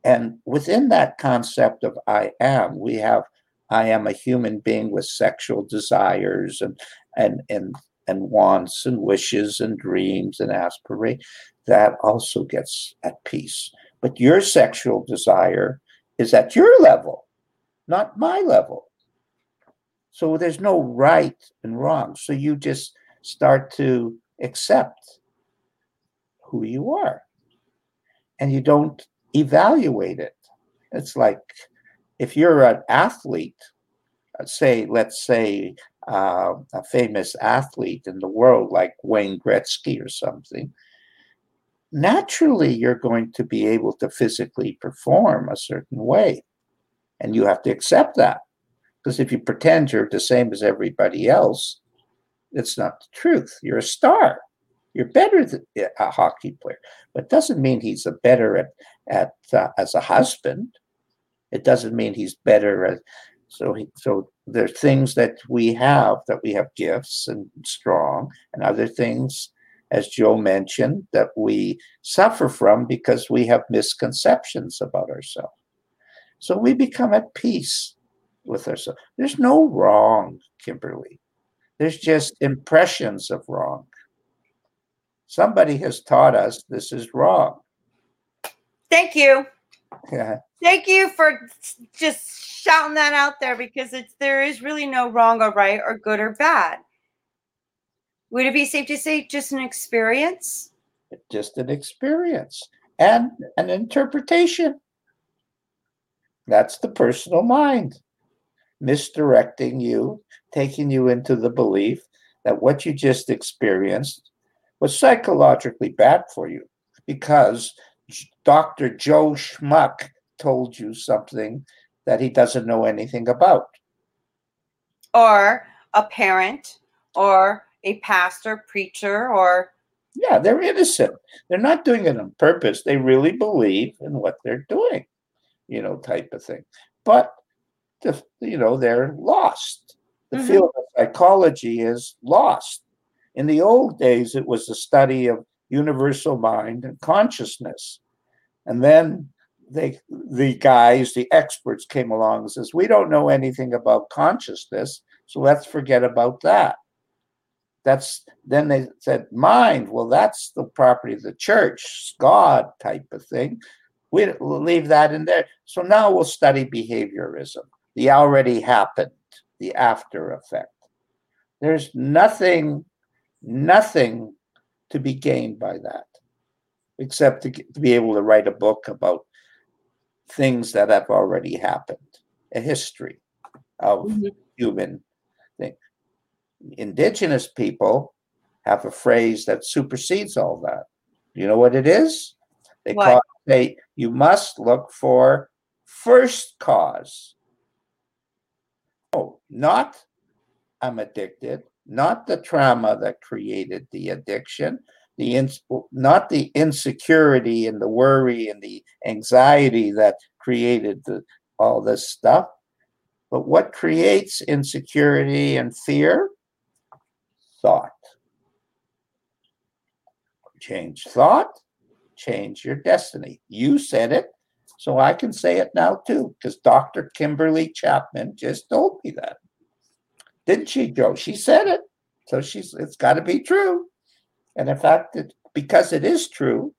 And within that concept of I am, we have I am a human being with sexual desires and and and and wants and wishes and dreams and aspirations. That also gets at peace. But your sexual desire is at your level, not my level. So there's no right and wrong. So you just start to accept who you are and you don't evaluate it. It's like if you're an athlete, uh, say, let's say uh, a famous athlete in the world like Wayne Gretzky or something, naturally you're going to be able to physically perform a certain way. And you have to accept that. Because if you pretend you're the same as everybody else, it's not the truth. You're a star. You're better than a hockey player, but doesn't mean he's a better at at uh, as a husband. It doesn't mean he's better at so he, so there's things that we have that we have gifts and strong, and other things, as Joe mentioned, that we suffer from because we have misconceptions about ourselves. So we become at peace with ourselves. There's no wrong, Kimberly. There's just impressions of wrong. Somebody has taught us this is wrong. Thank you. Yeah. Thank you for just shouting that out there because it's there is really no wrong or right or good or bad. Would it be safe to say just an experience? Just an experience and an interpretation. That's the personal mind misdirecting you, taking you into the belief that what you just experienced was psychologically bad for you because Dr. Joe Schmuck told you something that he doesn't know anything about. Or a parent or a pastor, preacher, or. Yeah, they're innocent. They're not doing it on purpose. They really believe in what they're doing, you know, type of thing. But the, you know, they're lost. The mm-hmm. field of psychology is lost. In the old days, it was the study of universal mind and consciousness. And then they, the guys, the experts came along and says, we don't know anything about consciousness, so let's forget about that. That's then they said mind. Well, that's the property of the church, God type of thing. We will leave that in there. So now we'll study behaviorism the already happened, the after effect. There's nothing, nothing to be gained by that, except to, to be able to write a book about things that have already happened, a history of mm-hmm. human thing. Indigenous people have a phrase that supersedes all that. You know what it is? They what? call it, they, you must look for first cause Oh, not I'm addicted, not the trauma that created the addiction, the in, not the insecurity and the worry and the anxiety that created the, all this stuff, but what creates insecurity and fear? Thought. Change thought, change your destiny. You said it, so I can say it now too, because Dr. Kimberly Chapman just told me that. Didn't she, Joe? She said it. So she's it's got to be true. And in fact, it, because it is true,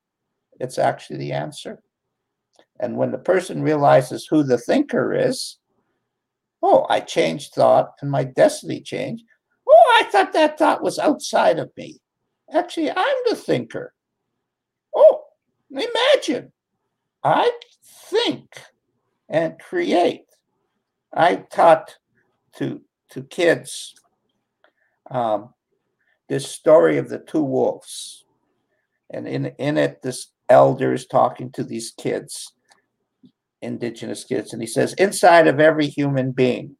it's actually the answer. And when the person realizes who the thinker is, oh, I changed thought and my destiny changed. I thought that thought was outside of me. Actually, I'm the thinker. Oh, imagine I think and create. I taught to to kids um, this story of the two wolves, and in in it, this elder is talking to these kids, indigenous kids, and he says, inside of every human being,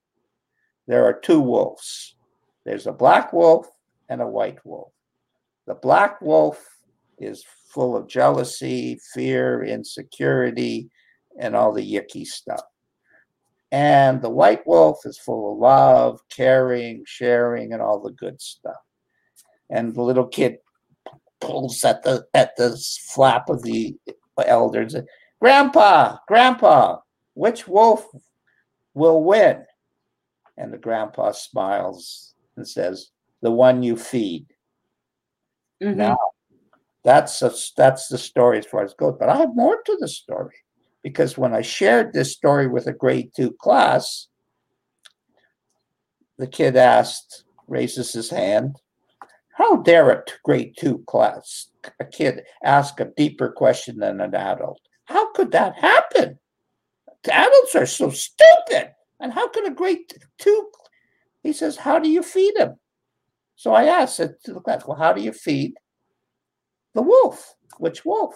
there are two wolves. There's a black wolf and a white wolf. The black wolf is full of jealousy, fear, insecurity, and all the yucky stuff. And the white wolf is full of love, caring, sharing, and all the good stuff. And the little kid pulls at the at the flap of the elder and says, Grandpa, Grandpa, which wolf will win? And the grandpa smiles and says, The one you feed. Mm-hmm. Now, that's a, that's the story as far as it goes. But I have more to the story because when I shared this story with a grade two class, the kid asked, raises his hand, how dare a grade two class, a kid ask a deeper question than an adult? How could that happen? The adults are so stupid. And how could a grade two? He says, How do you feed him? So I asked it to the class, Well, how do you feed the wolf? Which wolf?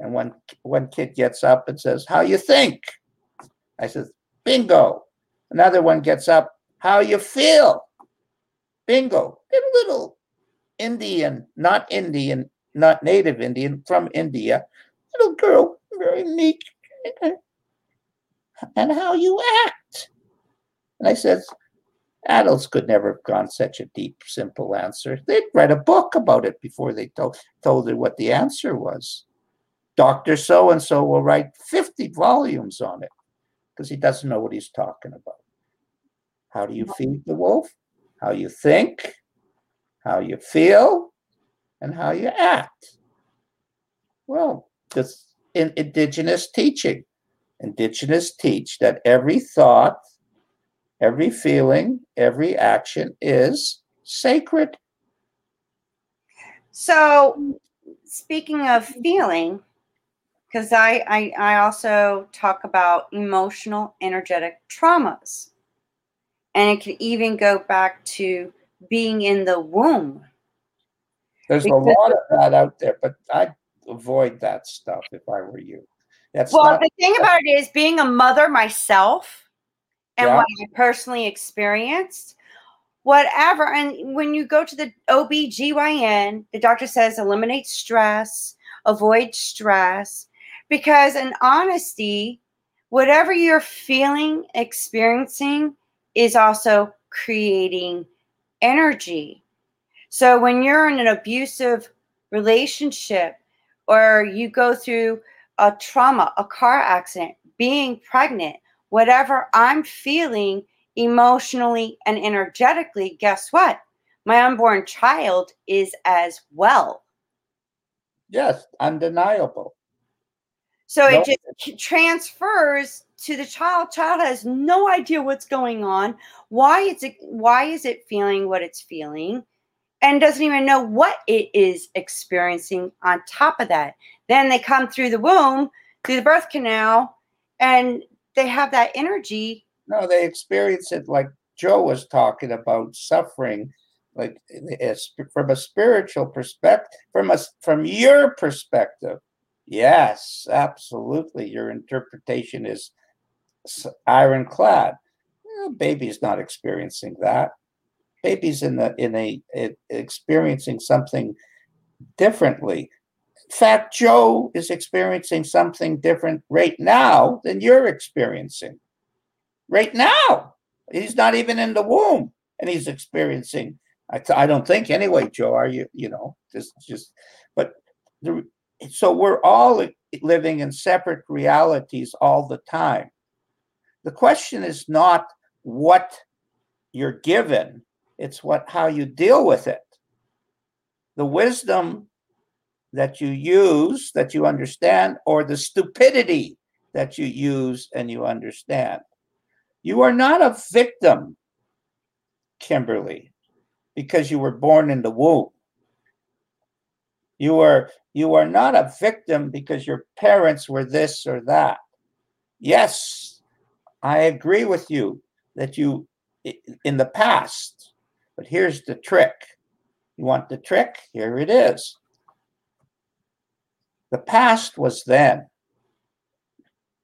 And one one kid gets up and says, How you think? I said, Bingo. Another one gets up, How you feel? Bingo. And a little Indian, not Indian, not native Indian, from India. Little girl, very meek. And how you act. And I said, adults could never have gone such a deep, simple answer. They'd read a book about it before they told, told her what the answer was. Dr. So and so will write 50 volumes on it because he doesn't know what he's talking about. How do you feed the wolf? How you think, how you feel, and how you act. Well, this in indigenous teaching. Indigenous teach that every thought, every feeling, every action is sacred. So, speaking of feeling, because I, I I also talk about emotional energetic traumas, and it can even go back to being in the womb. There's because, a lot of that out there, but I'd avoid that stuff if I were you. That's well, not, the thing about it is being a mother myself and yeah. what I personally experienced, whatever. And when you go to the OB/GYN, the doctor says eliminate stress, avoid stress, because in honesty, whatever you're feeling, experiencing is also creating energy. So when you're in an abusive relationship or you go through a trauma, a car accident, being pregnant, whatever I'm feeling emotionally and energetically, guess what? My unborn child is as well. Yes, undeniable. So nope. it just transfers to the child. Child has no idea what's going on. Why it's why is it feeling what it's feeling, and doesn't even know what it is experiencing. On top of that, then they come through the womb, through the birth canal, and they have that energy. No, they experience it like Joe was talking about suffering, like eh, eh, from a spiritual perspective, from a from your perspective. Yes, absolutely. Your interpretation is ironclad. Well, baby's not experiencing that. Baby's in the in a, a experiencing something differently. Fact, Joe is experiencing something different right now than you're experiencing. Right now, he's not even in the womb, and he's experiencing. I, I don't think anyway, Joe. Are you? You know, just just. But the, so we're all living in separate realities all the time. The question is not what you're given, it's what how you deal with it. The wisdom that you use, that you understand, or the stupidity that you use and you understand. You are not a victim, Kimberly, because you were born in the womb. You are you are not a victim because your parents were this or that. Yes, I agree with you that you in the past, but here's the trick. You want the trick? Here it is. The past was then.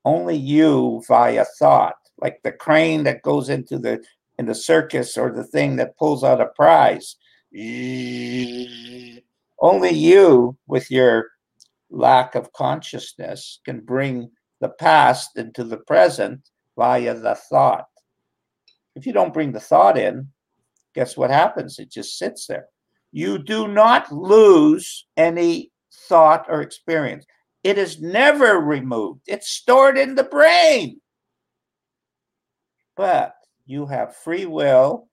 Only you via thought, like the crane that goes into the in the circus or the thing that pulls out a prize. only you, with your lack of consciousness, can bring the past into the present via the thought. If you don't bring the thought in, guess what happens? It just sits there. You do not lose any thought or experience. It is never removed, it's stored in the brain. But you have free will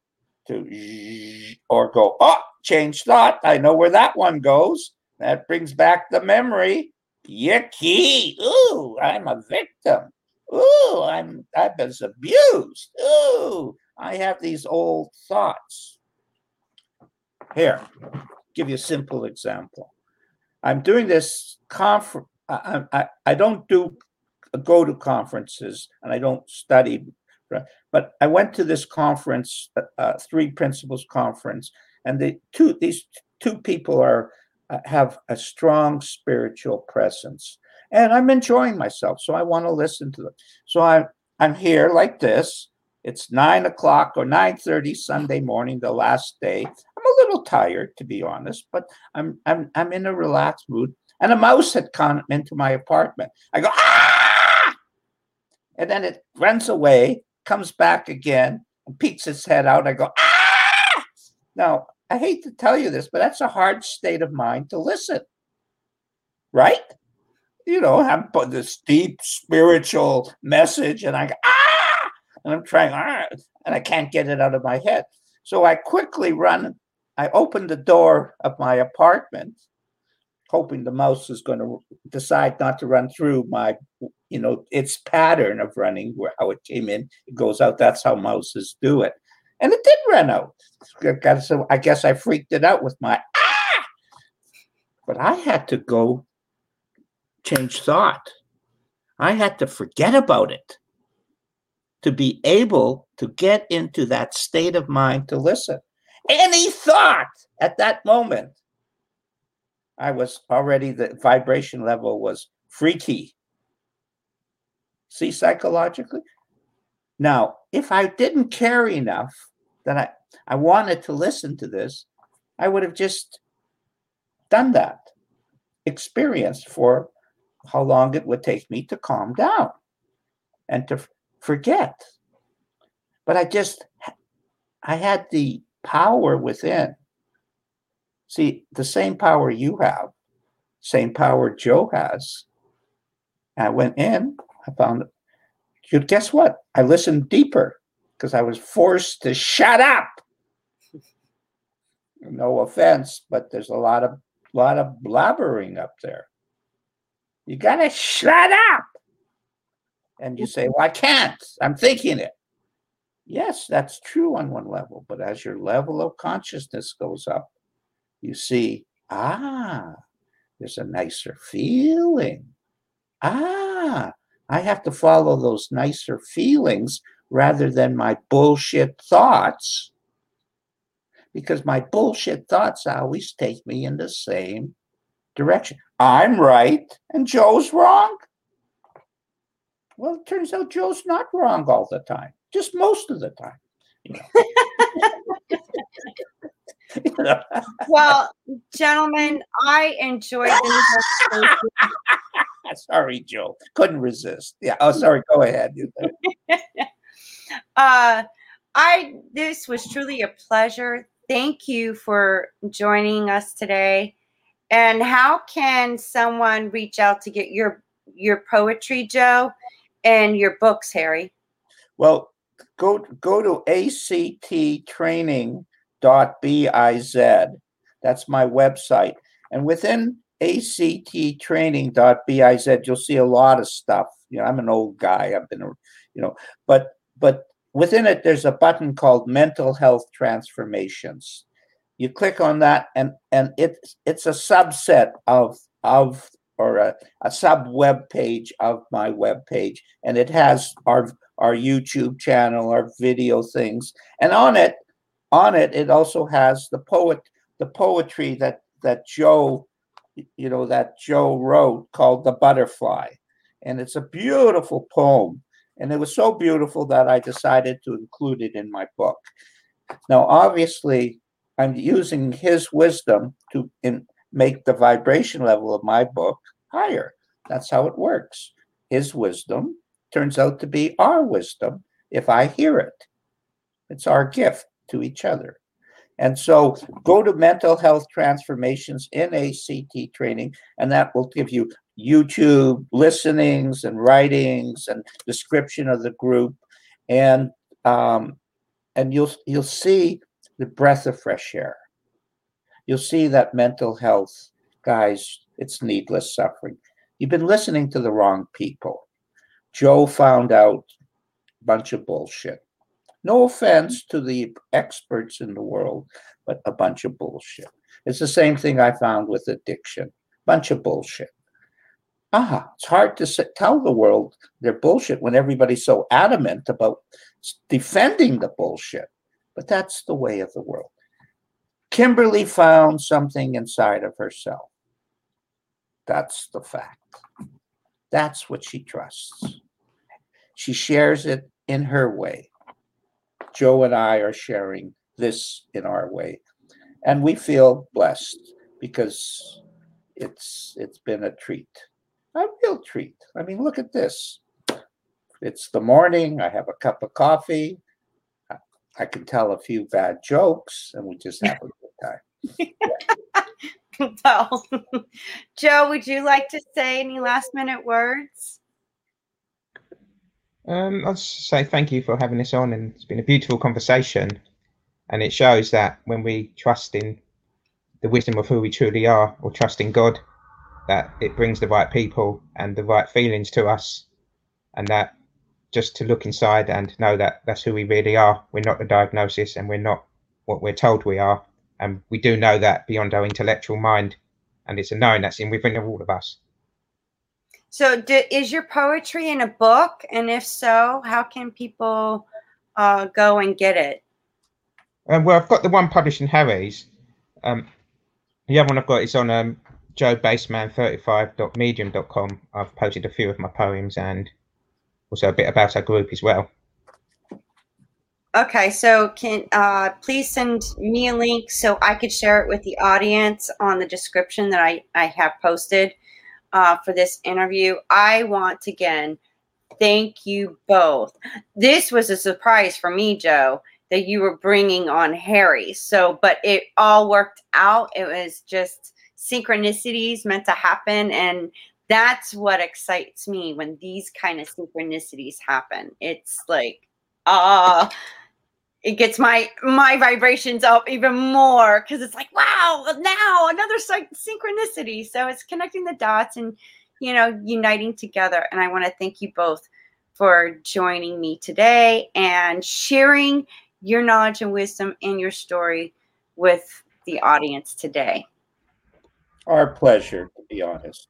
to or go, oh, change thought. I know where that one goes. That brings back the memory. Yicky. Ooh, I'm a victim. Ooh, I'm I was abused. Ooh, I have these old thoughts. Here, give you a simple example. I'm doing this conference. I, I, I don't do go to conferences and I don't study, but I went to this conference, uh, uh three principles conference, and the two these two people are uh, have a strong spiritual presence, and I'm enjoying myself. So I want to listen to them. So I'm I'm here like this. It's nine o'clock or nine thirty Sunday morning, the last day. I'm a little tired, to be honest, but I'm I'm I'm in a relaxed mood. And a mouse had come into my apartment. I go ah, and then it runs away, comes back again, and peeks its head out. I go ah. Now I hate to tell you this, but that's a hard state of mind to listen, right? You know, I'm put this deep spiritual message, and I go, ah, and I'm trying, ah, and I can't get it out of my head. So I quickly run. I opened the door of my apartment, hoping the mouse is going to decide not to run through my, you know, its pattern of running, where how it came in, it goes out. That's how mouses do it and it did run out. So I guess I freaked it out with my ah, but I had to go change thought. I had to forget about it to be able to get into that state of mind to listen. Any thought at that moment, I was already the vibration level was freaky. See psychologically? Now, if I didn't care enough that I, I wanted to listen to this, I would have just done that, experienced for how long it would take me to calm down and to forget. But I just, I had the power within. See, the same power you have, same power Joe has. I went in, I found you guess what? I listened deeper because I was forced to shut up. No offense, but there's a lot of lot of blabbering up there. You gotta shut up. And you say, Well, I can't. I'm thinking it. Yes, that's true on one level, but as your level of consciousness goes up, you see, ah, there's a nicer feeling. Ah, I have to follow those nicer feelings rather than my bullshit thoughts. Because my bullshit thoughts always take me in the same direction. I'm right and Joe's wrong. Well, it turns out Joe's not wrong all the time, just most of the time. You know. well, gentlemen, I enjoyed the sorry, Joe. Couldn't resist. Yeah. Oh, sorry. Go ahead. uh, I this was truly a pleasure. Thank you for joining us today. And how can someone reach out to get your your poetry, Joe, and your books, Harry? Well, go go to acttraining.biz. That's my website. And within acttraining.biz, you'll see a lot of stuff. You know, I'm an old guy. I've been, you know, but but within it, there's a button called Mental Health Transformations. You click on that, and and it's it's a subset of of or a, a sub web page of my web page, and it has our our YouTube channel, our video things, and on it on it it also has the poet the poetry that that Joe you know that Joe wrote called The Butterfly. And it's a beautiful poem. And it was so beautiful that I decided to include it in my book. Now, obviously, I'm using his wisdom to in, make the vibration level of my book higher. That's how it works. His wisdom turns out to be our wisdom if I hear it. It's our gift to each other. And so go to mental health transformations in ACT training, and that will give you YouTube listenings and writings and description of the group. And um, and you'll you'll see the breath of fresh air. You'll see that mental health, guys, it's needless suffering. You've been listening to the wrong people. Joe found out a bunch of bullshit. No offense to the experts in the world, but a bunch of bullshit. It's the same thing I found with addiction. Bunch of bullshit. Ah, it's hard to say, tell the world they're bullshit when everybody's so adamant about defending the bullshit. But that's the way of the world. Kimberly found something inside of herself. That's the fact. That's what she trusts. She shares it in her way. Joe and I are sharing this in our way. And we feel blessed because it's it's been a treat. A real treat. I mean, look at this. It's the morning, I have a cup of coffee. I can tell a few bad jokes and we just have a good time. well, Joe, would you like to say any last minute words? Um, I'll just say thank you for having us on, and it's been a beautiful conversation. And it shows that when we trust in the wisdom of who we truly are, or trust in God, that it brings the right people and the right feelings to us, and that just to look inside and know that that's who we really are. We're not the diagnosis, and we're not what we're told we are, and we do know that beyond our intellectual mind, and it's a knowing that's in within all of us. So, do, is your poetry in a book? And if so, how can people uh, go and get it? Um, well, I've got the one published in Harry's. Um, the other one I've got is on um, joebaseman35.medium.com. I've posted a few of my poems and also a bit about our group as well. Okay, so can uh, please send me a link so I could share it with the audience on the description that I, I have posted uh, for this interview. I want to again thank you both. This was a surprise for me, Joe, that you were bringing on Harry. So, but it all worked out. It was just synchronicities meant to happen. And that's what excites me when these kind of synchronicities happen. It's like, ah, uh, it gets my my vibrations up even more because it's like wow now another synchronicity. So it's connecting the dots and you know uniting together. And i want to thank you both for joining me today and sharing your knowledge and wisdom and your story with the audience today. Our pleasure to be honest